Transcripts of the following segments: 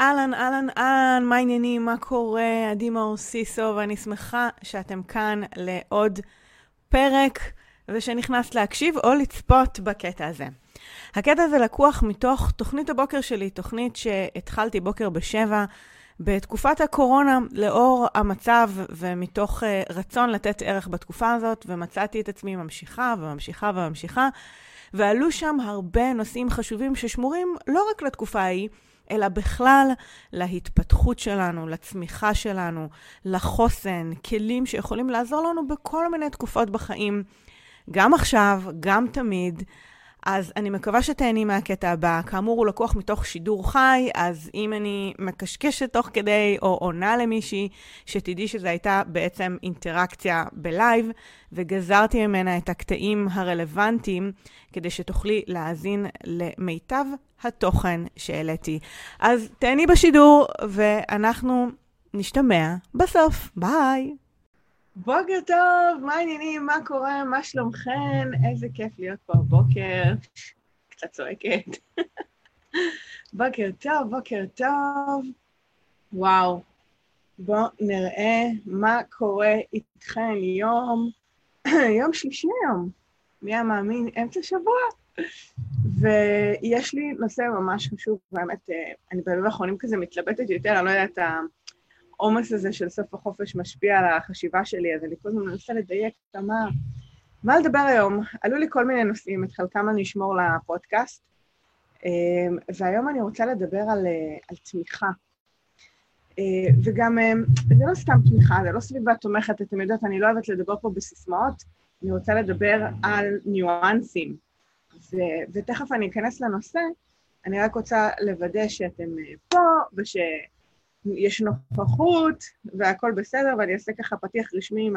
אהלן, אהלן, אהלן, מה העניינים, מה קורה? עדי מאור סיסו, ואני שמחה שאתם כאן לעוד פרק, ושנכנסת להקשיב או לצפות בקטע הזה. הקטע הזה לקוח מתוך תוכנית הבוקר שלי, תוכנית שהתחלתי בוקר בשבע. בתקופת הקורונה, לאור המצב ומתוך uh, רצון לתת ערך בתקופה הזאת, ומצאתי את עצמי ממשיכה וממשיכה וממשיכה, ועלו שם הרבה נושאים חשובים ששמורים לא רק לתקופה ההיא, אלא בכלל להתפתחות שלנו, לצמיחה שלנו, לחוסן, כלים שיכולים לעזור לנו בכל מיני תקופות בחיים, גם עכשיו, גם תמיד. אז אני מקווה שתהני מהקטע הבא. כאמור, הוא לקוח מתוך שידור חי, אז אם אני מקשקשת תוך כדי או עונה למישהי, שתדעי שזו הייתה בעצם אינטראקציה בלייב, וגזרתי ממנה את הקטעים הרלוונטיים, כדי שתוכלי להאזין למיטב התוכן שהעליתי. אז תהני בשידור, ואנחנו נשתמע בסוף. ביי! בוקר טוב, מה העניינים? מה קורה? מה שלומכן? איזה כיף להיות פה הבוקר. קצת צועקת. בוקר טוב, בוקר טוב. וואו, בואו נראה מה קורה איתכן יום, יום שלישי היום. מי היה מאמין? אמצע שבוע. ויש לי נושא ממש חשוב, באמת, אה, אני בימים האחרונים כזה מתלבטת יותר, אני לא יודעת, העומס הזה של סוף החופש משפיע על החשיבה שלי, אז אני כל הזמן מנסה לדייק מה, מה לדבר היום. עלו לי כל מיני נושאים, את חלקם אני אשמור לפודקאסט, אמ, והיום אני רוצה לדבר על, אה, על תמיכה. אה, וגם, אה, זה לא סתם תמיכה, זה לא סביבה תומכת, אתם יודעות, אני לא אוהבת לדבר פה בסיסמאות, אני רוצה לדבר על ניואנסים. ו, ותכף אני אכנס לנושא, אני רק רוצה לוודא שאתם פה, וש... יש נוכחות והכל בסדר, ואני אעשה ככה פתיח רשמי עם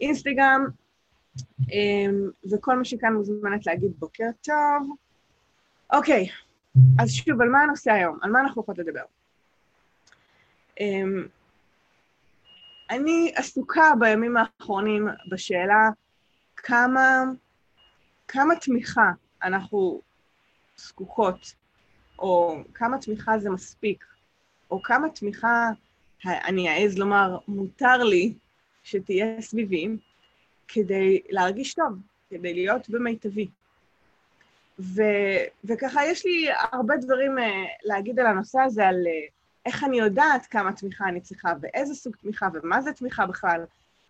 האינסטגרם, אמ, וכל מי שכאן מוזמנת להגיד בוקר טוב. אוקיי, אז שוב, על מה הנושא היום? על מה אנחנו יכולות לדבר? אמ, אני עסוקה בימים האחרונים בשאלה כמה, כמה תמיכה אנחנו זקוקות, או כמה תמיכה זה מספיק או כמה תמיכה, אני אעז לומר, מותר לי שתהיה סביבי, כדי להרגיש טוב, כדי להיות במיטבי. ו, וככה יש לי הרבה דברים uh, להגיד על הנושא הזה, על uh, איך אני יודעת כמה תמיכה אני צריכה, ואיזה סוג תמיכה, ומה זה תמיכה בכלל.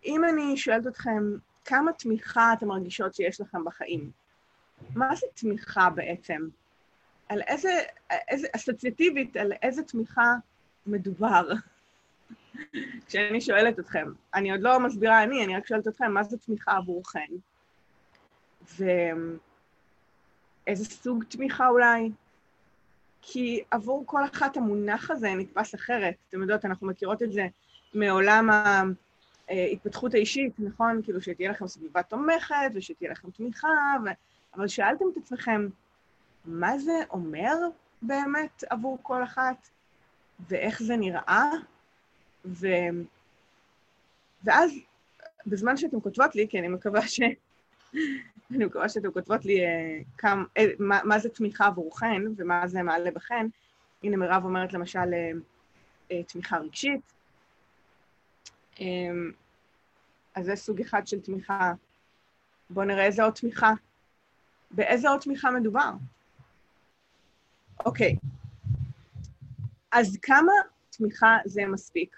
אם אני שואלת אתכם, כמה תמיכה אתם מרגישות שיש לכם בחיים? מה זה תמיכה בעצם? על איזה, איזה, אסוציאטיבית, על איזה תמיכה מדובר? כשאני שואלת אתכם, אני עוד לא מסבירה אני, אני רק שואלת אתכם, מה זה תמיכה עבורכם? ואיזה סוג תמיכה אולי? כי עבור כל אחת המונח הזה נתפס אחרת. אתם יודעות, אנחנו מכירות את זה מעולם ההתפתחות האישית, נכון? כאילו שתהיה לכם סביבה תומכת ושתהיה לכם תמיכה, ו... אבל שאלתם את עצמכם, מה זה אומר באמת עבור כל אחת? ואיך זה נראה, ו... ואז בזמן שאתן כותבות לי, כי אני מקווה ש... אני מקווה שאתן כותבות לי uh, כמה, uh, מה, מה זה תמיכה עבורכן ומה זה מעלה בכן. הנה מירב אומרת למשל uh, תמיכה רגשית. אז זה סוג אחד של תמיכה. בואו נראה איזה עוד תמיכה. באיזה עוד תמיכה מדובר? אוקיי, אז כמה תמיכה זה מספיק?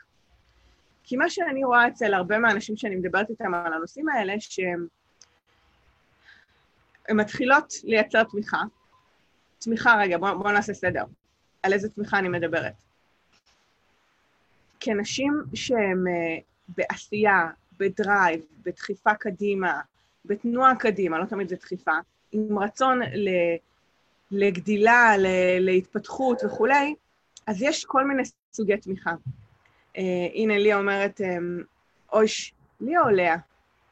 כי מה שאני רואה אצל הרבה מהאנשים שאני מדברת איתם על הנושאים האלה, שהן מתחילות לייצר תמיכה. תמיכה, רגע, בואו בוא נעשה סדר. על איזה תמיכה אני מדברת. כנשים שהן uh, בעשייה, בדרייב, בדחיפה קדימה, בתנועה קדימה, לא תמיד זה דחיפה, עם רצון ל, לגדילה, ל, להתפתחות וכולי, אז יש כל מיני סוגי תמיכה. Uh, הנה, ליה אומרת, um, אויש, ליה או לאה?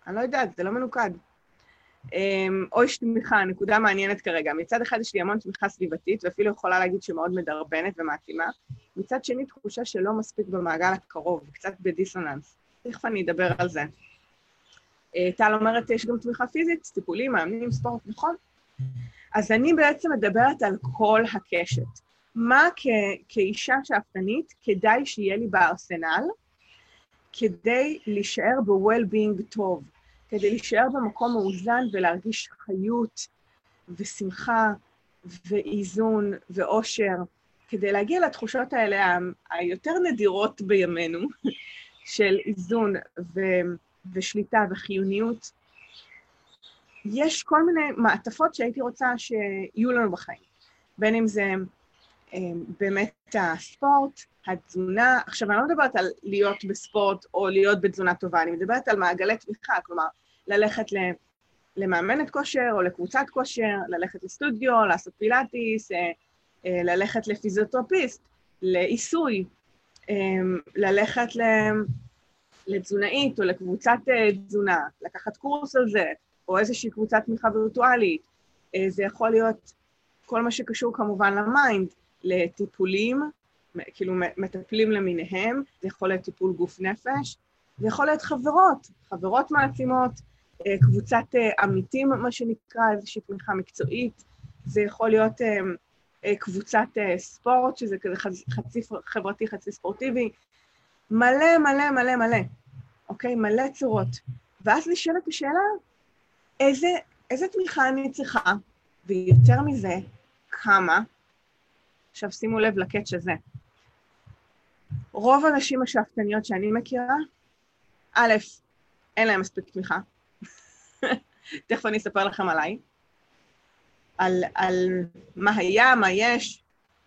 אני לא יודעת, זה לא מנוקד. Um, אויש תמיכה, נקודה מעניינת כרגע. מצד אחד יש לי המון תמיכה סביבתית, ואפילו יכולה להגיד שמאוד מדרבנת ומעצימה. מצד שני, תחושה שלא מספיק במעגל הקרוב, קצת בדיסוננס. תכף אני אדבר על זה. טל אומרת, יש גם תמיכה פיזית, טיפולים, מאמנים, ספורט, נכון? אז אני בעצם מדברת על כל הקשת. מה כ- כאישה שאפתנית כדאי שיהיה לי בארסנל כדי להישאר ב-well-being טוב, כדי להישאר במקום מאוזן ולהרגיש חיות ושמחה ואיזון ואושר, כדי להגיע לתחושות האלה היותר נדירות בימינו, של איזון ו- ושליטה וחיוניות. יש כל מיני מעטפות שהייתי רוצה שיהיו לנו בחיים, בין אם זה באמת הספורט, התזונה, עכשיו אני לא מדברת על להיות בספורט או להיות בתזונה טובה, אני מדברת על מעגלי תמיכה, כלומר, ללכת למאמנת כושר או לקבוצת כושר, ללכת לסטודיו, לעשות פילאטיס, אה, אה, ללכת לפיזיותרפיסט, לעיסוי, ללכת לתזונאית או לקבוצת תזונה, לקחת קורס על זה, או איזושהי קבוצת תמיכה וירטואלית. זה יכול להיות כל מה שקשור כמובן ל mind, לטיפולים, כאילו מטפלים למיניהם, זה יכול להיות טיפול גוף נפש, זה יכול להיות חברות, חברות מעצימות, אה, קבוצת אה, עמיתים, מה שנקרא, איזושהי תמיכה מקצועית, זה יכול להיות אה, קבוצת ספורט, שזה כזה חצי חברתי, חצי ספורטיבי, מלא, מלא, מלא, מלא, אוקיי? מלא צורות. ואז נשאלת השאלה, איזה, איזה תמיכה אני צריכה, ויותר מזה, כמה, עכשיו שימו לב לקאץ' הזה. רוב הנשים השאפתניות שאני מכירה, א', אין להן מספיק תמיכה. תכף אני אספר לכם עליי. על, על מה היה, מה יש,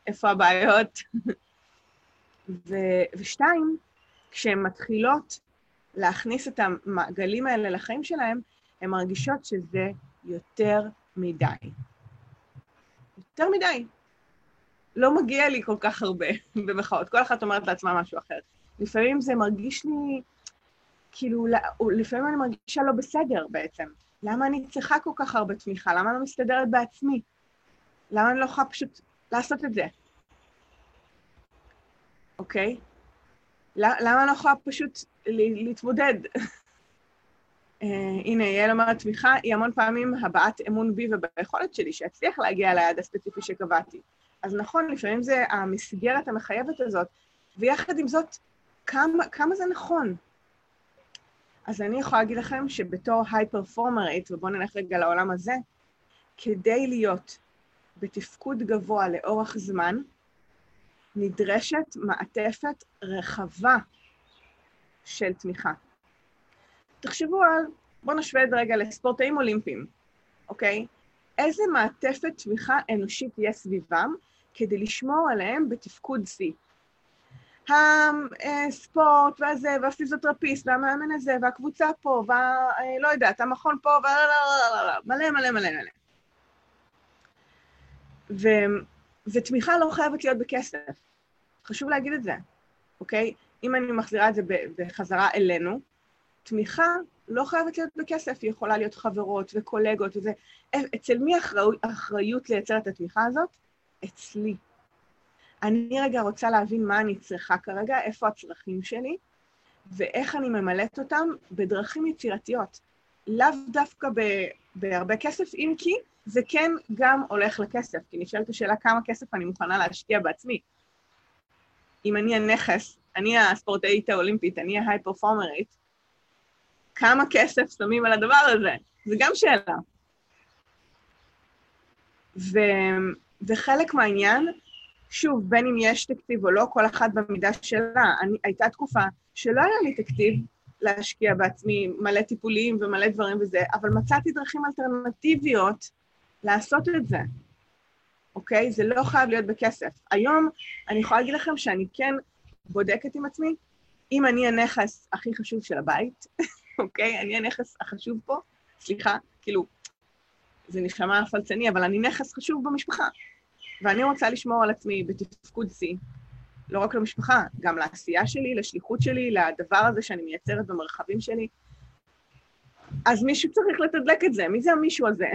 איפה הבעיות. ו, ושתיים, כשהן מתחילות להכניס את המעגלים האלה לחיים שלהן, הן מרגישות שזה יותר מדי. יותר מדי. לא מגיע לי כל כך הרבה, במחאות. כל אחת אומרת לעצמה משהו אחר. לפעמים זה מרגיש לי, כאילו, לפעמים אני מרגישה לא בסדר בעצם. למה אני צריכה כל כך הרבה תמיכה? למה אני לא מסתדרת בעצמי? למה אני לא יכולה פשוט לעשות את זה? אוקיי? למה אני לא יכולה פשוט להתמודד? uh, הנה, יעל אומרת, תמיכה היא המון פעמים הבעת אמון בי וביכולת שלי, שאצליח להגיע ליעד הספציפי שקבעתי. אז נכון, לפעמים זה המסגרת המחייבת הזאת, ויחד עם זאת, כמה, כמה זה נכון? אז אני יכולה להגיד לכם שבתור היי פרפורמרית, ובואו נלך רגע לעולם הזה, כדי להיות בתפקוד גבוה לאורך זמן, נדרשת מעטפת רחבה של תמיכה. תחשבו על, בואו נשווה את זה רגע לספורטאים אולימפיים, אוקיי? איזה מעטפת תמיכה אנושית יש סביבם כדי לשמור עליהם בתפקוד שיא. הספורט והזה, והפיזיותרפיסט, והמאמן הזה, והקבוצה פה, והלא יודעת, המכון פה, מלא מלא מלא מלא. ו... ותמיכה לא חייבת להיות בכסף. חשוב להגיד את זה, אוקיי? אם אני מחזירה את זה בחזרה אלינו, תמיכה לא חייבת להיות בכסף, היא יכולה להיות חברות וקולגות וזה. אצל מי האחריות לייצר את התמיכה הזאת? אצלי. אני רגע רוצה להבין מה אני צריכה כרגע, איפה הצרכים שלי, ואיך אני ממלאת אותם בדרכים יצירתיות. לאו דווקא ב, בהרבה כסף, אם כי זה כן גם הולך לכסף, כי נשאלת השאלה כמה כסף אני מוכנה להשקיע בעצמי. אם אני הנכס, אני הספורטאית האולימפית, אני ההיי פרפורמרית, כמה כסף שמים על הדבר הזה? זו גם שאלה. ו, וחלק מהעניין, שוב, בין אם יש תקציב או לא, כל אחת במידה שלה. אני, הייתה תקופה שלא היה לי תקציב להשקיע בעצמי מלא טיפולים ומלא דברים וזה, אבל מצאתי דרכים אלטרנטיביות לעשות את זה, אוקיי? זה לא חייב להיות בכסף. היום אני יכולה להגיד לכם שאני כן בודקת עם עצמי, אם אני הנכס הכי חשוב של הבית, אוקיי? אני הנכס החשוב פה, סליחה, כאילו, זה נשמע פלצני, אבל אני נכס חשוב במשפחה. ואני רוצה לשמור על עצמי בתפקוד שיא, לא רק למשפחה, גם לעשייה שלי, לשליחות שלי, לדבר הזה שאני מייצרת במרחבים שלי. אז מישהו צריך לתדלק את זה. מי זה המישהו הזה?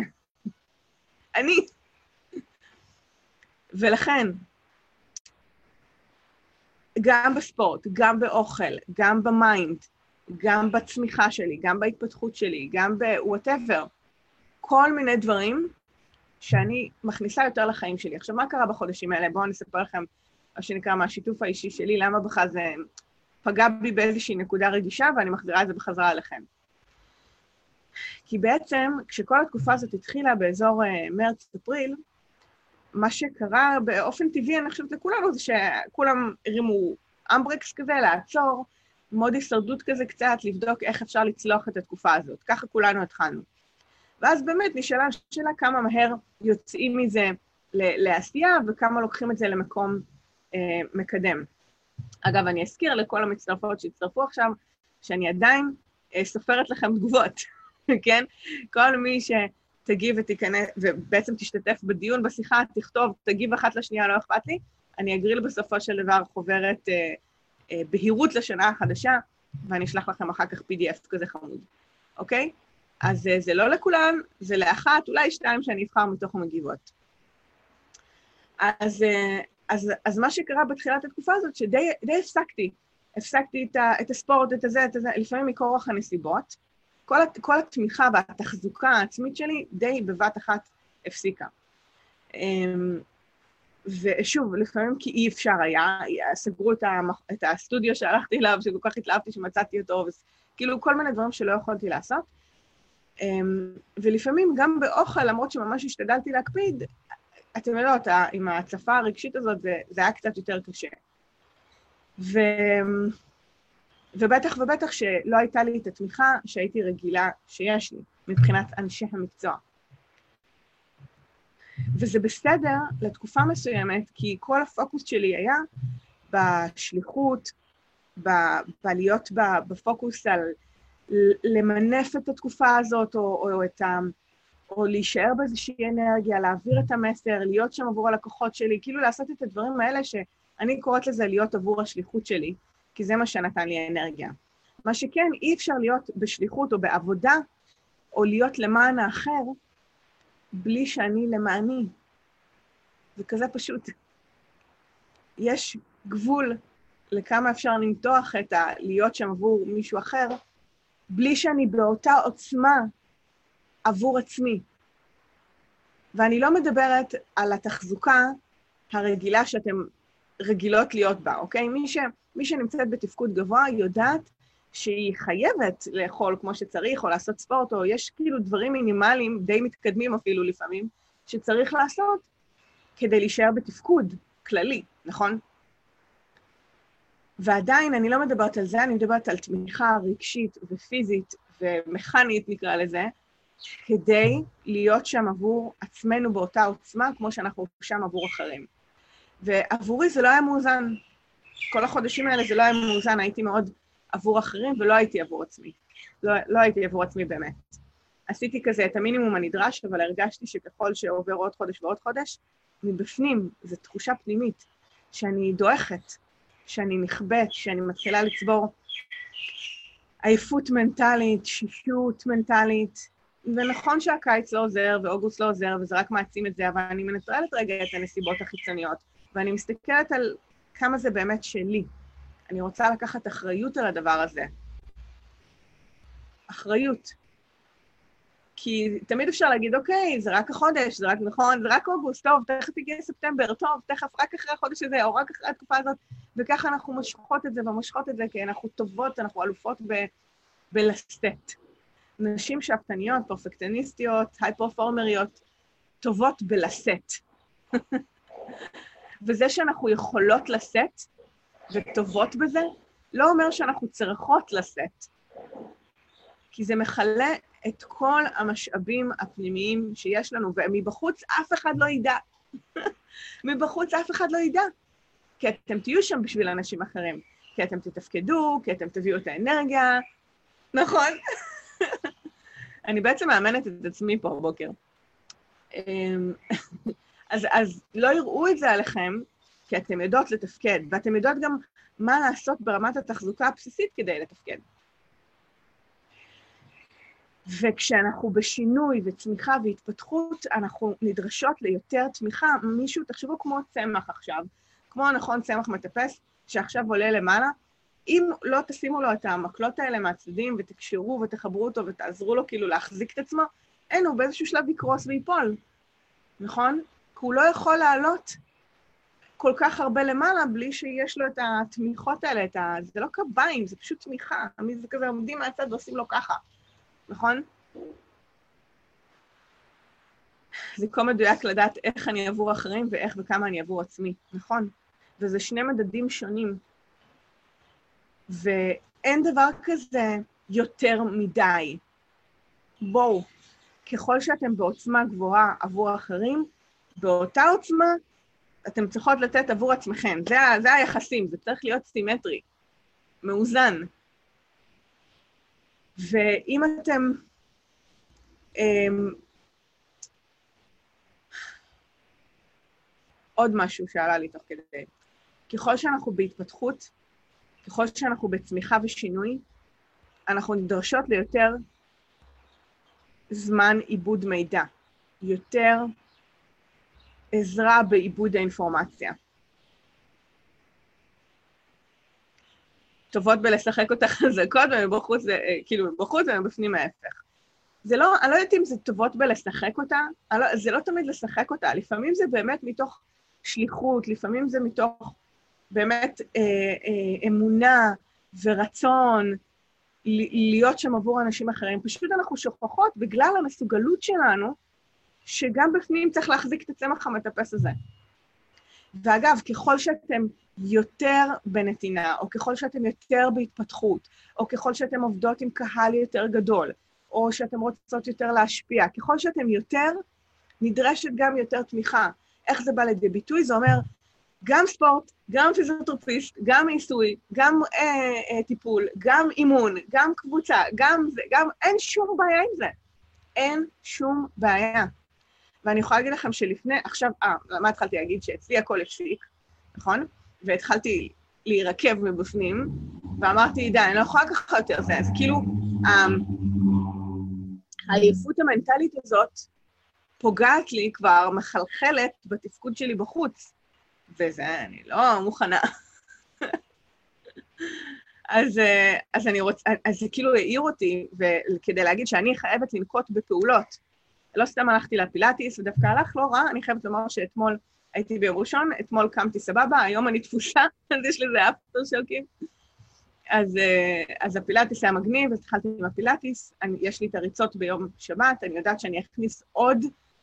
אני. ולכן, גם בספורט, גם באוכל, גם ב mind, גם בצמיחה שלי, גם בהתפתחות שלי, גם ב-whatever, כל מיני דברים שאני מכניסה יותר לחיים שלי. עכשיו, מה קרה בחודשים האלה? בואו אני אספר לכם, מה שנקרא, מהשיתוף האישי שלי, למה בכלל זה פגע בי באיזושהי נקודה רגישה, ואני מחזירה את זה בחזרה אליכם. כי בעצם, כשכל התקופה הזאת התחילה באזור uh, מרץ-אפריל, מה שקרה באופן טבעי, אני חושבת לכולנו, זה שכולם הרימו אמברקס כזה, לעצור, מאוד הישרדות כזה קצת, לבדוק איך אפשר לצלוח את התקופה הזאת. ככה כולנו התחלנו. ואז באמת נשאלה השאלה כמה מהר יוצאים מזה לעשייה וכמה לוקחים את זה למקום אה, מקדם. אגב, אני אזכיר לכל המצטרפות שהצטרפו עכשיו, שאני עדיין אה, סופרת לכם תגובות, כן? כל מי שתגיב ותיכנס, ובעצם תשתתף בדיון, בשיחה, תכתוב, תגיב אחת לשנייה, לא אכפת לי, אני אגריל בסופו של דבר חוברת אה, אה, בהירות לשנה החדשה, ואני אשלח לכם אחר כך PDF כזה חמוד, אוקיי? אז אה, זה לא לכולם, זה לאחת, אולי שתיים שאני אבחר מתוך המגיבות. אז, אה, אז, אז מה שקרה בתחילת התקופה הזאת, שדי הפסקתי. הפסקתי את, ה, את הספורט, את הזה, את הזה, לפעמים מכורח הנסיבות. כל, כל התמיכה והתחזוקה העצמית שלי די בבת אחת הפסיקה. אמ, ושוב, לפעמים כי אי אפשר היה, סגרו את, המח, את הסטודיו שהלכתי אליו, שכל כך התלהבתי שמצאתי אותו, כאילו כל מיני דברים שלא יכולתי לעשות. אמ, ולפעמים גם באוכל, למרות שממש השתדלתי להקפיד, אתם יודעות, עם ההצפה הרגשית הזאת זה, זה היה קצת יותר קשה. ו... ובטח ובטח שלא הייתה לי את התמיכה שהייתי רגילה שיש לי, מבחינת אנשי המקצוע. וזה בסדר לתקופה מסוימת, כי כל הפוקוס שלי היה בשליחות, ב- בלהיות בפוקוס על למנף את התקופה הזאת, או, או, את ה, או להישאר באיזושהי אנרגיה, להעביר את המסר, להיות שם עבור הלקוחות שלי, כאילו לעשות את הדברים האלה שאני קוראת לזה להיות עבור השליחות שלי, כי זה מה שנתן לי אנרגיה. מה שכן, אי אפשר להיות בשליחות או בעבודה, או להיות למען האחר, בלי שאני למעני. זה כזה פשוט. יש גבול לכמה אפשר למתוח את ה... להיות שם עבור מישהו אחר, בלי שאני באותה עוצמה עבור עצמי. ואני לא מדברת על התחזוקה הרגילה שאתם רגילות להיות בה, אוקיי? מי, ש, מי שנמצאת בתפקוד גבוה יודעת שהיא חייבת לאכול כמו שצריך, או לעשות ספורט, או יש כאילו דברים מינימליים, די מתקדמים אפילו לפעמים, שצריך לעשות כדי להישאר בתפקוד כללי, נכון? ועדיין, אני לא מדברת על זה, אני מדברת על תמיכה רגשית ופיזית ומכנית, נקרא לזה, כדי להיות שם עבור עצמנו באותה עוצמה, כמו שאנחנו שם עבור אחרים. ועבורי זה לא היה מאוזן. כל החודשים האלה זה לא היה מאוזן, הייתי מאוד עבור אחרים ולא הייתי עבור עצמי. לא, לא הייתי עבור עצמי באמת. עשיתי כזה את המינימום הנדרש, אבל הרגשתי שככל שעובר עוד חודש ועוד חודש, מבפנים, זו תחושה פנימית, שאני דועכת, שאני נכבאת, שאני מתחילה לצבור עייפות מנטלית, שישות מנטלית, ונכון שהקיץ לא עוזר ואוגוסט לא עוזר וזה רק מעצים את זה, אבל אני מנטרלת רגע את הנסיבות החיצוניות, ואני מסתכלת על כמה זה באמת שלי. אני רוצה לקחת אחריות על הדבר הזה. אחריות. כי תמיד אפשר להגיד, אוקיי, זה רק החודש, זה רק נכון, זה רק אוגוסט, טוב, תכף יגיע ספטמבר, טוב, תכף רק אחרי החודש הזה, או רק אחרי התקופה הזאת, וככה אנחנו מושכות את זה ומושכות את זה, כי אנחנו טובות, אנחנו אלופות ב- בלסט. נשים שאפתניות, פרפקטניסטיות, היי-פרפורמריות, טובות בלסט. וזה שאנחנו יכולות לשאת וטובות בזה, לא אומר שאנחנו צריכות לשאת. כי זה מכלה את כל המשאבים הפנימיים שיש לנו, ומבחוץ אף אחד לא ידע. מבחוץ אף אחד לא ידע. כי אתם תהיו שם בשביל אנשים אחרים. כי אתם תתפקדו, כי אתם תביאו את האנרגיה. נכון. אני בעצם מאמנת את עצמי פה בבוקר. אמ, אז, אז לא יראו את זה עליכם, כי אתם יודעות לתפקד, ואתם יודעות גם מה לעשות ברמת התחזוקה הבסיסית כדי לתפקד. וכשאנחנו בשינוי וצמיחה והתפתחות, אנחנו נדרשות ליותר תמיכה. מישהו, תחשבו כמו צמח עכשיו, כמו נכון צמח מטפס, שעכשיו עולה למעלה, אם לא תשימו לו את המקלות האלה מהצדדים ותקשרו ותחברו אותו ותעזרו לו כאילו להחזיק את עצמו, אין, הוא באיזשהו שלב יקרוס וייפול. נכון? כי הוא לא יכול לעלות כל כך הרבה למעלה בלי שיש לו את התמיכות האלה, את ה... זה לא קביים, זה פשוט תמיכה. מי זה כזה עומדים מהצד ועושים לו ככה, נכון? זה כה מדויק לדעת איך אני עבור אחרים ואיך וכמה אני עבור עצמי, נכון? וזה שני מדדים שונים. ואין דבר כזה יותר מדי. בואו, ככל שאתם בעוצמה גבוהה עבור אחרים, באותה עוצמה אתם צריכות לתת עבור עצמכם. זה, זה היחסים, זה צריך להיות סימטרי, מאוזן. ואם אתם... אמ, עוד משהו שעלה לי תוך כדי. ככל שאנחנו בהתפתחות, ככל שאנחנו בצמיחה ושינוי, אנחנו נדרשות ליותר זמן עיבוד מידע, יותר עזרה בעיבוד האינפורמציה. טובות בלשחק אותה חזקות, ומבחוץ, אה, כאילו, מבחוץ ומבפנים ההפך. זה לא, אני לא יודעת אם זה טובות בלשחק אותה, לא, זה לא תמיד לשחק אותה, לפעמים זה באמת מתוך שליחות, לפעמים זה מתוך באמת אה, אה, אמונה ורצון להיות שם עבור אנשים אחרים. פשוט אנחנו שוכחות בגלל המסוגלות שלנו, שגם בפנים צריך להחזיק את הצמח המטפס הזה. ואגב, ככל שאתם יותר בנתינה, או ככל שאתם יותר בהתפתחות, או ככל שאתם עובדות עם קהל יותר גדול, או שאתם רוצות יותר להשפיע, ככל שאתם יותר, נדרשת גם יותר תמיכה. איך זה בא לידי ביטוי? זה אומר, גם ספורט, גם פיזיותרפיסט, גם עיסוי, גם אה, אה, טיפול, גם אימון, גם קבוצה, גם זה, גם... אין שום בעיה עם זה. אין שום בעיה. ואני יכולה להגיד לכם שלפני, עכשיו, אה, מה התחלתי להגיד? שאצלי הכל הפסיק, נכון? והתחלתי להירקב מבפנים, ואמרתי, די, אני לא יכולה ככה יותר זה. אז כאילו, אמ, העייפות המנטלית הזאת פוגעת לי כבר, מחלחלת בתפקוד שלי בחוץ, וזה, אני לא מוכנה. אז, אה, אז אני רוצה, אז זה כאילו העיר אותי, וכדי להגיד שאני חייבת לנקוט בפעולות. לא סתם הלכתי לפילאטיס, ודווקא הלך לא רע, אני חייבת לומר שאתמול הייתי ביום ראשון, אתמול קמתי סבבה, היום אני תפוסה, אז יש לזה אפטר שוקינג. אז, אה, אז הפילאטיס היה מגניב, אז התחלתי עם הפילאטיס, אני, יש לי את הריצות ביום שבת, אני יודעת שאני אכניס עוד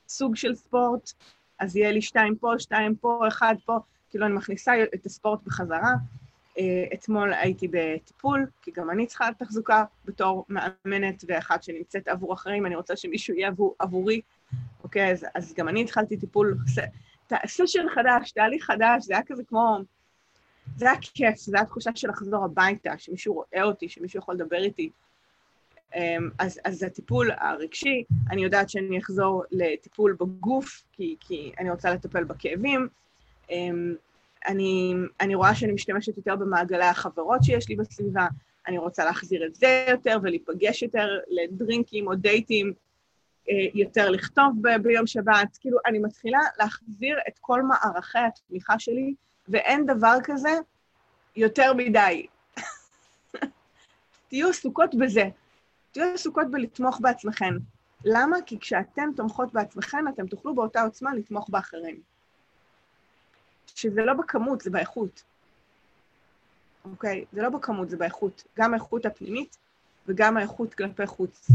סוג של ספורט, אז יהיה לי שתיים פה, שתיים פה, אחד פה, כאילו אני מכניסה את הספורט בחזרה. אה, אתמול הייתי בטיפול, כי גם אני צריכה תחזוקה בתור מאמנת ואחת שנמצאת עבור אחרים, אני רוצה שמישהו יהיה עבור, עבורי, אוקיי? אז, אז גם אני התחלתי טיפול, סשן חדש, תהליך חדש, זה היה כזה כמו... זה היה כיף, זו הייתה תחושה של לחזור הביתה, שמישהו רואה אותי, שמישהו יכול לדבר איתי. אמ, אז, אז הטיפול הרגשי, אני יודעת שאני אחזור לטיפול בגוף, כי, כי אני רוצה לטפל בכאבים. אמ, אני, אני רואה שאני משתמשת יותר במעגלי החברות שיש לי בסביבה, אני רוצה להחזיר את זה יותר ולהיפגש יותר לדרינקים או דייטים, אה, יותר לכתוב ב- ביום שבת. כאילו, אני מתחילה להחזיר את כל מערכי התמיכה שלי, ואין דבר כזה יותר מדי. תהיו עסוקות בזה. תהיו עסוקות בלתמוך בעצמכן. למה? כי כשאתן תומכות בעצמכן, אתם תוכלו באותה עוצמה לתמוך באחרים. שזה לא בכמות, זה באיכות. אוקיי? זה לא בכמות, זה באיכות. גם האיכות הפנימית וגם האיכות כלפי חוץ.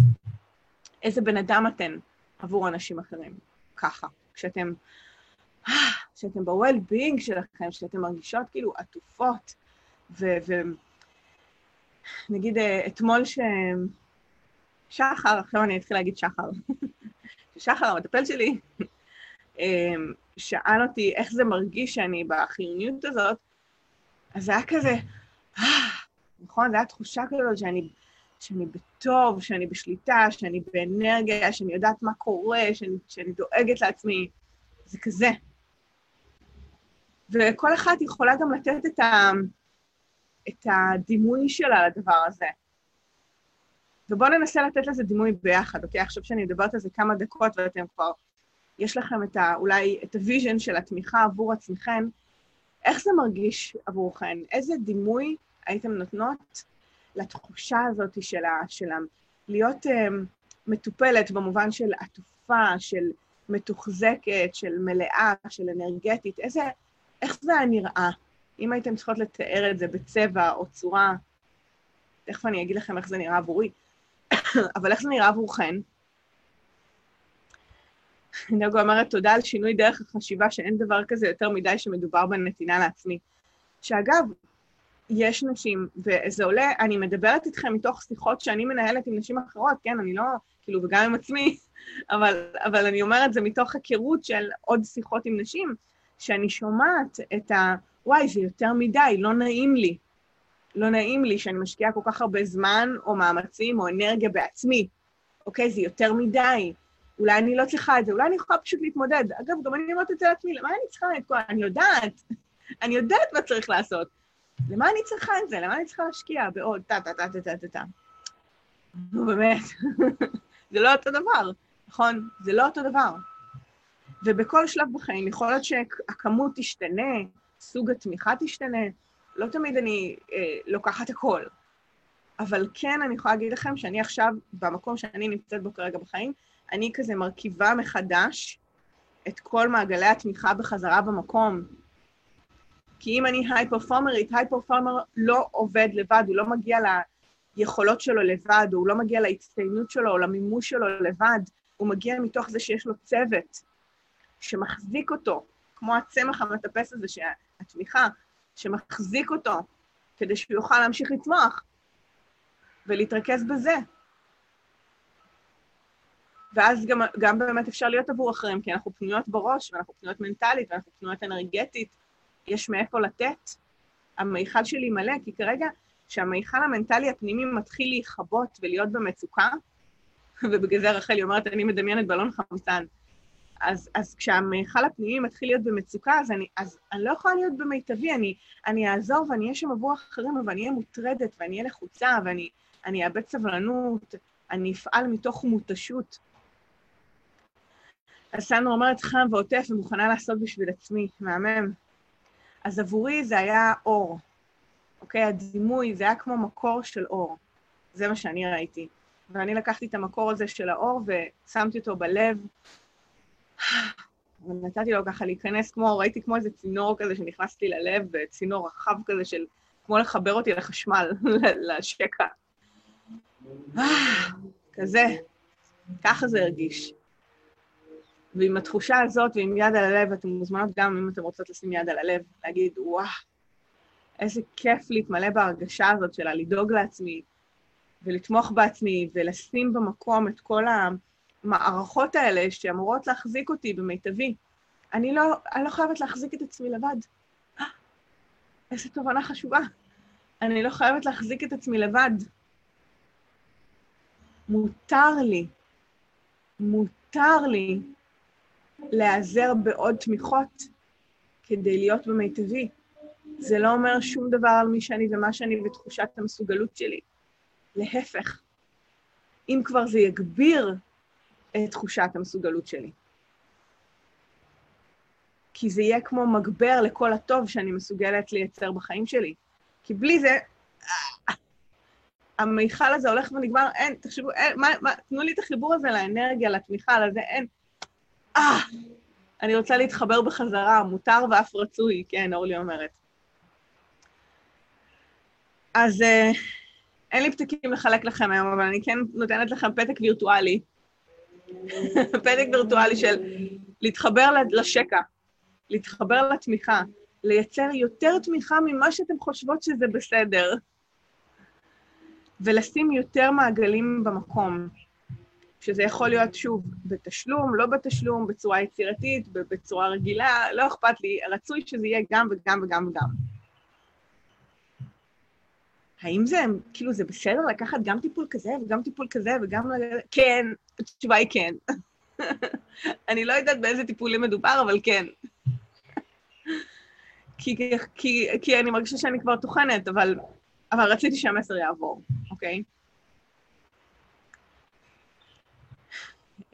איזה בן אדם אתן עבור אנשים אחרים. ככה. כשאתם, כשאתם ב-well-being שלכם, כשאתם מרגישות כאילו עטופות, ונגיד אה, אתמול ש... שחר, עכשיו אני אתחיל להגיד שחר. שחר, המטפל שלי, אמ, שאל אותי איך זה מרגיש שאני בחיוניות הזאת, אז זה היה כזה, אה, נכון? זו הייתה תחושה כזאת שאני, שאני בטוב, שאני בשליטה, שאני באנרגיה, שאני יודעת מה קורה, שאני, שאני דואגת לעצמי. זה כזה. וכל אחת יכולה גם לתת את, ה, את הדימוי שלה לדבר הזה. ובואו ננסה לתת לזה דימוי ביחד, אוקיי? עכשיו שאני מדברת על זה כמה דקות ואתם כבר יש לכם את ה, אולי את ה vision של התמיכה עבור עצמכם, איך זה מרגיש עבורכם? איזה דימוי הייתם נותנות לתחושה הזאת של, ה, של ה, להיות um, מטופלת במובן של עטופה, של מתוחזקת, של מלאה, של אנרגטית, איזה, איך זה היה נראה? אם הייתם צריכות לתאר את זה בצבע או צורה, תכף אני אגיד לכם איך זה נראה עבורי, אבל איך זה נראה עבורכן? נגו אומרת תודה על שינוי דרך החשיבה, שאין דבר כזה יותר מדי שמדובר בנתינה לעצמי. שאגב, יש נשים, וזה עולה, אני מדברת איתכם מתוך שיחות שאני מנהלת עם נשים אחרות, כן, אני לא, כאילו, וגם עם עצמי, אבל, אבל אני אומרת זה מתוך היכרות של עוד שיחות עם נשים, שאני שומעת את ה... וואי, זה יותר מדי, לא נעים לי. לא נעים לי שאני משקיעה כל כך הרבה זמן, או מאמצים, או אנרגיה בעצמי. אוקיי, זה יותר מדי. אולי אני לא צריכה את זה, אולי אני יכולה פשוט להתמודד. אגב, גם אני אומרת את זה לעצמי, למה אני צריכה את כל... אני יודעת, אני יודעת מה צריך לעשות. למה אני צריכה את זה? למה אני צריכה להשקיע בעוד טה-טה-טה-טה-טה-טה? נו, באמת, זה לא אותו דבר, נכון? זה לא אותו דבר. ובכל שלב בחיים יכול להיות שהכמות תשתנה, סוג התמיכה תשתנה, לא תמיד אני אה, לוקחת הכל. אבל כן, אני יכולה להגיד לכם שאני עכשיו, במקום שאני נמצאת בו כרגע בחיים, אני כזה מרכיבה מחדש את כל מעגלי התמיכה בחזרה במקום. כי אם אני היי-פרפורמרית, היי-פרפורמר לא עובד לבד, הוא לא מגיע ליכולות שלו לבד, הוא לא מגיע להצטיינות שלו או למימוש שלו לבד, הוא מגיע מתוך זה שיש לו צוות שמחזיק אותו, כמו הצמח המטפס הזה, שהתמיכה, שמחזיק אותו, כדי שהוא יוכל להמשיך לצמוח ולהתרכז בזה. ואז גם, גם באמת אפשר להיות עבור אחרים, כי אנחנו פנויות בראש, ואנחנו פנויות מנטלית, ואנחנו פנויות אנרגטית, יש מאיפה לתת. המיכל שלי מלא, כי כרגע, כשהמיכל המנטלי הפנימי מתחיל להיכבות ולהיות במצוקה, ובגלל זה רחלי אומרת, אני מדמיינת בלון חמצן, אז, אז כשהמיכל הפנימי מתחיל להיות במצוקה, אז אני, אז אני לא יכולה להיות במיטבי, אני, אני אעזור ואני אהיה שם עבור אחרים, אבל אני אהיה מוטרדת ואני אהיה לחוצה ואני אאבד סבלנות, אני אפעל מתוך מותשות. אז סנדרה אומרת חם ועוטף ומוכנה לעשות בשביל עצמי, מהמם. אז עבורי זה היה אור, אוקיי? הדימוי, זה היה כמו מקור של אור. זה מה שאני ראיתי. ואני לקחתי את המקור הזה של האור ושמתי אותו בלב, ונתתי לו ככה להיכנס כמו, ראיתי כמו איזה צינור כזה שנכנסתי ללב, צינור רחב כזה של, כמו לחבר אותי לחשמל, לשקע. כזה, ככה זה הרגיש. ועם התחושה הזאת ועם יד על הלב, אתן מוזמנות גם, אם אתן רוצות לשים יד על הלב, להגיד, וואו, איזה כיף להתמלא בהרגשה הזאת שלה, לדאוג לעצמי ולתמוך בעצמי ולשים במקום את כל המערכות האלה שאמורות להחזיק אותי במיטבי. אני לא, אני לא חייבת להחזיק את עצמי לבד. איזה תובנה חשובה. אני לא חייבת להחזיק את עצמי לבד. מותר לי, מותר לי להיעזר בעוד תמיכות כדי להיות במיטבי. זה לא אומר שום דבר על מי שאני ומה שאני ותחושת המסוגלות שלי. להפך, אם כבר זה יגביר את תחושת המסוגלות שלי. כי זה יהיה כמו מגבר לכל הטוב שאני מסוגלת לייצר בחיים שלי. כי בלי זה, המיכל הזה הולך ונגמר, אין, תחשבו, אין, מה, מה, תנו לי את החיבור הזה לאנרגיה, לתמיכה, לזה, אין. אה, אני רוצה להתחבר בחזרה, מותר ואף רצוי, כן, אורלי אומרת. אז אה, אין לי פתקים לחלק לכם היום, אבל אני כן נותנת לכם פתק וירטואלי. פתק וירטואלי של להתחבר לשקע, להתחבר לתמיכה, לייצר יותר תמיכה ממה שאתם חושבות שזה בסדר, ולשים יותר מעגלים במקום. שזה יכול להיות, שוב, בתשלום, לא בתשלום, בצורה יצירתית, בצורה רגילה, לא אכפת לי, רצוי שזה יהיה גם וגם וגם וגם. האם זה, כאילו, זה בסדר לקחת גם טיפול כזה וגם טיפול כזה וגם... כן, התשובה היא כן. אני לא יודעת באיזה טיפולים מדובר, אבל כן. כי, כי, כי אני מרגישה שאני כבר טוחנת, אבל, אבל רציתי שהמסר יעבור, אוקיי?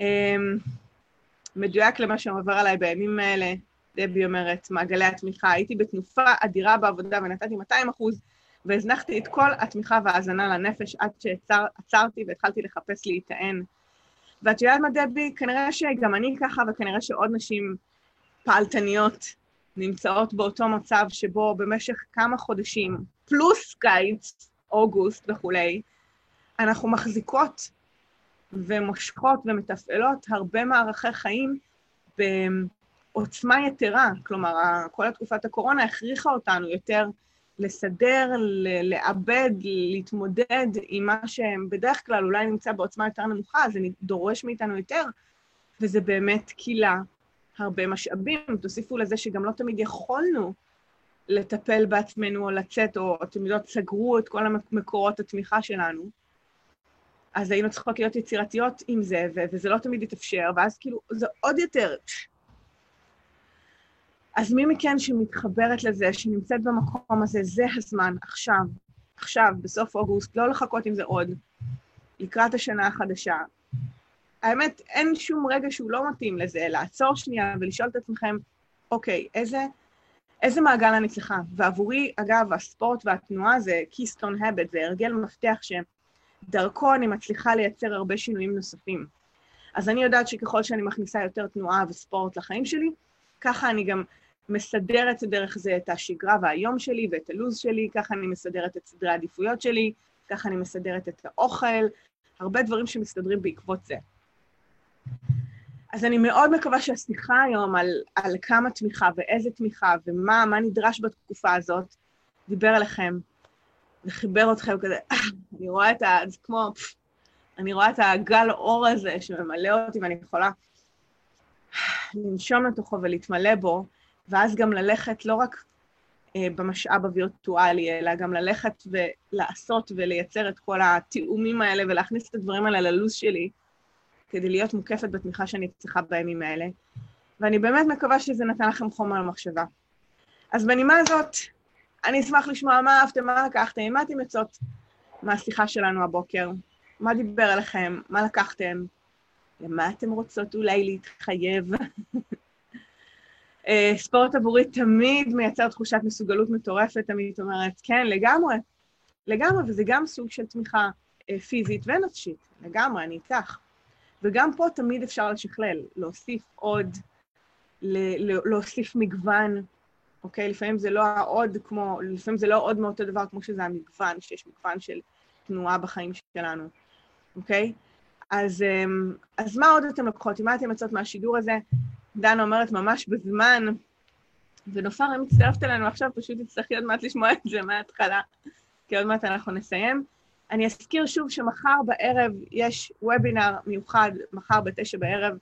אמ, מדויק למה שעובר עליי בימים האלה, דבי אומרת, מעגלי התמיכה. הייתי בתנופה אדירה בעבודה ונתתי 200 אחוז, והזנחתי את כל התמיכה וההאזנה לנפש עד שעצרתי והתחלתי לחפש להיטען. ואת יודעת מה, דבי? כנראה שגם אני ככה, וכנראה שעוד נשים פעלתניות נמצאות באותו מצב שבו במשך כמה חודשים, פלוס קיץ, אוגוסט וכולי, אנחנו מחזיקות ומושכות ומתפעלות הרבה מערכי חיים בעוצמה יתרה. כלומר, כל תקופת הקורונה הכריחה אותנו יותר לסדר, לעבד, להתמודד עם מה שבדרך כלל אולי נמצא בעוצמה יותר נמוכה, זה דורש מאיתנו יותר, וזה באמת קהילה, הרבה משאבים. תוסיפו לזה שגם לא תמיד יכולנו לטפל בעצמנו או לצאת, או אתם יודעות, סגרו את כל מקורות התמיכה שלנו. אז היינו צריכות להיות יצירתיות עם זה, וזה לא תמיד התאפשר, ואז כאילו, זה עוד יותר... אז מי מכן שמתחברת לזה, שנמצאת במקום הזה, זה הזמן, עכשיו, עכשיו, בסוף אוגוסט, לא לחכות עם זה עוד, לקראת השנה החדשה. האמת, אין שום רגע שהוא לא מתאים לזה, לעצור שנייה ולשאול את עצמכם, אוקיי, איזה, איזה מעגל אני צריכה? ועבורי, אגב, הספורט והתנועה זה keystone habit, זה הרגל מפתח שדרכו אני מצליחה לייצר הרבה שינויים נוספים. אז אני יודעת שככל שאני מכניסה יותר תנועה וספורט לחיים שלי, ככה אני גם מסדרת דרך זה את השגרה והיום שלי ואת הלו"ז שלי, ככה אני מסדרת את סדרי העדיפויות שלי, ככה אני מסדרת את האוכל, הרבה דברים שמסתדרים בעקבות זה. אז אני מאוד מקווה שהשיחה היום על, על כמה תמיכה ואיזה תמיכה ומה מה נדרש בתקופה הזאת, דיבר אליכם וחיבר אתכם כזה, אני רואה את ה... זה כמו... אני רואה את הגל אור הזה שממלא אותי ואני יכולה לנשום לתוכו ולהתמלא בו, ואז גם ללכת לא רק אה, במשאב הווירטואלי, אלא גם ללכת ולעשות ולייצר את כל התיאומים האלה ולהכניס את הדברים האלה ללו"ז שלי, כדי להיות מוקפת בתמיכה שאני צריכה בימים האלה. ואני באמת מקווה שזה נתן לכם חומר למחשבה. אז בנימה הזאת, אני אשמח לשמוע מה אהבתם, מה לקחתם, מה אתם יוצאות מהשיחה שלנו הבוקר, מה דיבר עליכם, מה לקחתם, למה אתם רוצות אולי להתחייב. אה, ספורט עבורי תמיד מייצר תחושת מסוגלות מטורפת, תמיד אומרת, כן, לגמרי, לגמרי, וזה גם סוג של תמיכה אה, פיזית ונפשית, לגמרי, אני איתך. וגם פה תמיד אפשר לשכלל, להוסיף עוד, להוסיף מגוון, אוקיי? לפעמים זה לא העוד כמו, לפעמים זה לא עוד מאותו דבר כמו שזה המגוון, שיש מגוון של תנועה בחיים שלנו, אוקיי? אז, אמ, אז מה עוד אתם לוקחות? מה אתם יוצאות מהשידור הזה? דנה אומרת ממש בזמן, ונופר, אם מצטרפת אלינו עכשיו, פשוט תצטרכי עוד מעט לשמוע את זה מההתחלה, כי עוד מעט אנחנו נסיים. אני אזכיר שוב שמחר בערב יש וובינר מיוחד, מחר בתשע בערב,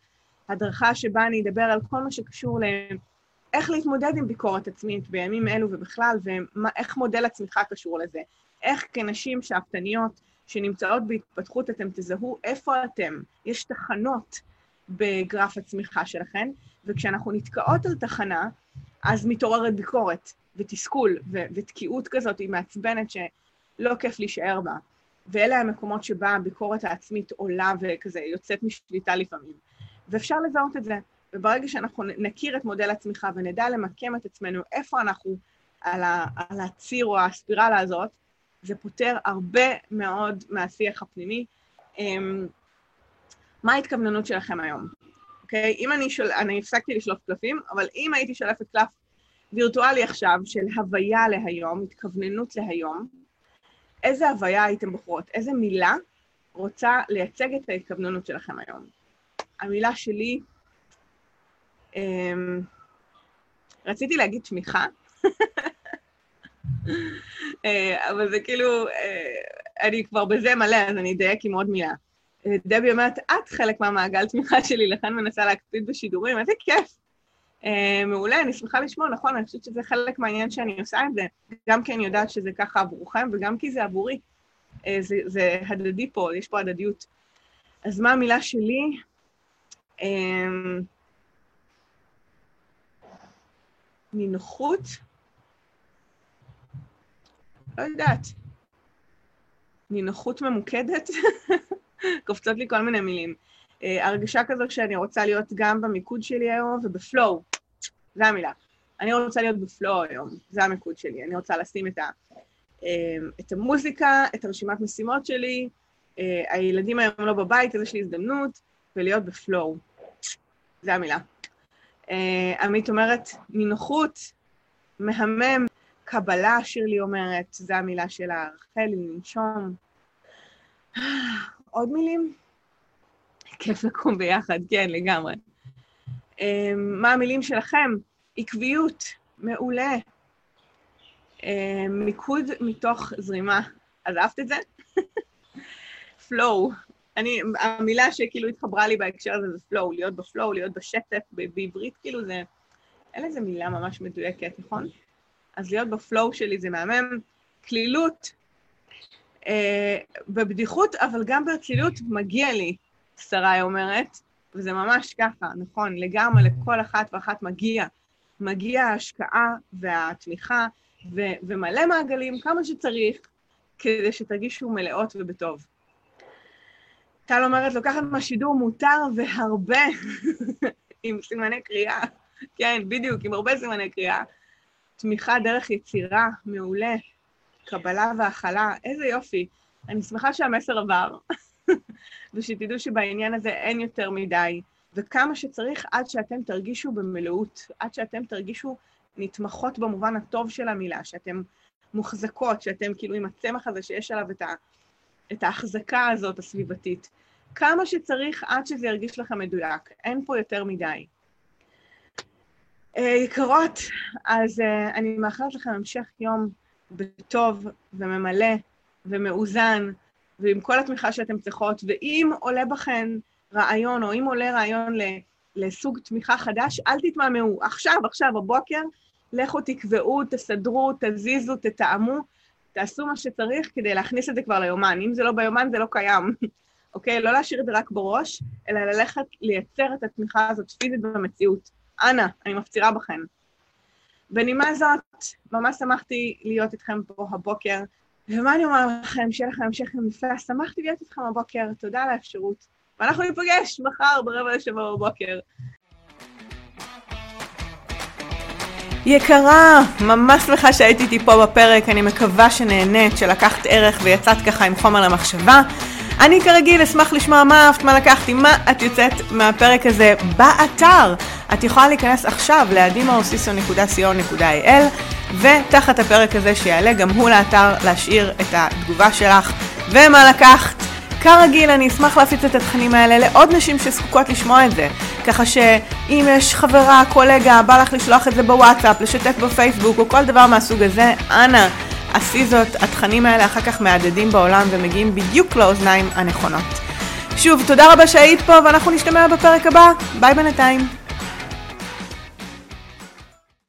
הדרכה שבה אני אדבר על כל מה שקשור לאיך להתמודד עם ביקורת עצמית בימים אלו ובכלל, ואיך מודל הצמיחה קשור לזה. איך כנשים שאפתניות שנמצאות בהתפתחות אתם תזהו איפה אתם. יש תחנות בגרף הצמיחה שלכם, וכשאנחנו נתקעות על תחנה, אז מתעוררת ביקורת ותסכול ו- ותקיעות כזאת, היא מעצבנת שלא כיף להישאר בה. ואלה המקומות שבה הביקורת העצמית עולה וכזה יוצאת משליטה לפעמים. ואפשר לזהות את זה. וברגע שאנחנו נכיר את מודל הצמיחה ונדע למקם את עצמנו איפה אנחנו על, ה- על הציר או הספירלה הזאת, זה פותר הרבה מאוד מהשיח הפנימי. אמ, מה ההתכווננות שלכם היום? אוקיי? אם אני, שול... אני הפסקתי לשלוף קלפים, אבל אם הייתי שולפת קלף וירטואלי עכשיו של הוויה להיום, התכווננות להיום, איזה הוויה הייתם בוחרות? איזה מילה רוצה לייצג את ההתכווננות שלכם היום? המילה שלי, אמ, רציתי להגיד תמיכה, אבל זה כאילו, אה, אני כבר בזה מלא, אז אני אדייק עם עוד מילה. אה, דבי אומרת, את חלק מהמעגל תמיכה שלי, לכן מנסה להקפיד בשידורים, איזה כיף. מעולה, אני שמחה לשמוע, נכון, אני חושבת שזה חלק מהעניין שאני עושה עם זה, גם כי אני יודעת שזה ככה עבורכם, וגם כי זה עבורי. זה, זה הדדי פה, יש פה הדדיות. אז מה המילה שלי? נינוחות. לא יודעת. נינוחות ממוקדת? קופצות לי כל מיני מילים. Uh, הרגשה כזו שאני רוצה להיות גם במיקוד שלי היום ובפלואו, זו המילה. אני רוצה להיות בפלואו היום, זה המיקוד שלי. אני רוצה לשים את, ה, uh, את המוזיקה, את הרשימת משימות שלי, uh, הילדים היום לא בבית, אז יש לי הזדמנות ולהיות בפלואו. זה המילה. עמית אומרת, נינוחות, מהמם, קבלה, שירלי אומרת, זו המילה שלה, רחלי, לנשום. עוד מילים? כיף לקום ביחד, כן, לגמרי. אה, מה המילים שלכם? עקביות, מעולה. אה, מיקוד מתוך זרימה. אז אהבת את זה? flow. אני, המילה שכאילו התחברה לי בהקשר הזה זה flow, להיות בפלואו, להיות בשטף, בעברית כאילו זה, אין לזה מילה ממש מדויקת, נכון? אז להיות בפלואו שלי זה מהמם. כלילות, אה, בבדיחות, אבל גם ברצינות מגיע לי, שרי אומרת, וזה ממש ככה, נכון, לגמרי לכל אחת ואחת מגיע. מגיע ההשקעה והתמיכה ו- ומלא מעגלים, כמה שצריך, כדי שתרגישו מלאות ובטוב. טל אומרת, לוקחת מהשידור מותר והרבה, עם סימני קריאה. כן, בדיוק, עם הרבה סימני קריאה. תמיכה דרך יצירה, מעולה. קבלה והכלה, איזה יופי. אני שמחה שהמסר עבר, ושתדעו שבעניין הזה אין יותר מדי, וכמה שצריך עד שאתם תרגישו במלאות, עד שאתם תרגישו נתמכות במובן הטוב של המילה, שאתם מוחזקות, שאתם כאילו עם הצמח הזה שיש עליו את, ה, את ההחזקה הזאת הסביבתית. כמה שצריך עד שזה ירגיש לכם מדויק, אין פה יותר מדי. Uh, יקרות, אז uh, אני מאחלת לכם המשך יום בטוב וממלא ומאוזן, ועם כל התמיכה שאתם צריכות, ואם עולה בכן רעיון, או אם עולה רעיון לסוג תמיכה חדש, אל תתמהמהו. עכשיו, עכשיו, בבוקר, לכו תקבעו, תסדרו, תזיזו, תטעמו, תעשו מה שצריך כדי להכניס את זה כבר ליומן. אם זה לא ביומן, זה לא קיים. אוקיי? לא להשאיר את זה רק בראש, אלא ללכת לייצר את התמיכה הזאת פיזית במציאות. אנא, אני מפצירה בכם. בנימה זאת, ממש שמחתי להיות איתכם פה הבוקר, ומה אני אומר לכם? שיהיה לכם המשך יום יפה. שמחתי להיות איתכם הבוקר, תודה על האפשרות. ואנחנו ניפגש מחר ברבע לשבוע בבוקר. יקרה, ממש שמחה שהייתי איתי פה בפרק, אני מקווה שנהנית, שלקחת ערך ויצאת ככה עם חומר למחשבה. אני כרגיל אשמח לשמוע מה אהבת, מה לקחתי, מה את יוצאת מהפרק הזה באתר. את יכולה להיכנס עכשיו לאדימאוסיסו.co.il ותחת הפרק הזה שיעלה גם הוא לאתר להשאיר את התגובה שלך ומה לקחת. כרגיל, אני אשמח להפיץ את התכנים האלה לעוד נשים שזקוקות לשמוע את זה. ככה שאם יש חברה, קולגה, בא לך לשלוח את זה בוואטסאפ, לשתף בפייסבוק או כל דבר מהסוג הזה, אנא, עשי זאת. התכנים האלה אחר כך מהדהדים בעולם ומגיעים בדיוק לאוזניים הנכונות. שוב, תודה רבה שהיית פה ואנחנו נשתמע בפרק הבא. ביי בינתיים.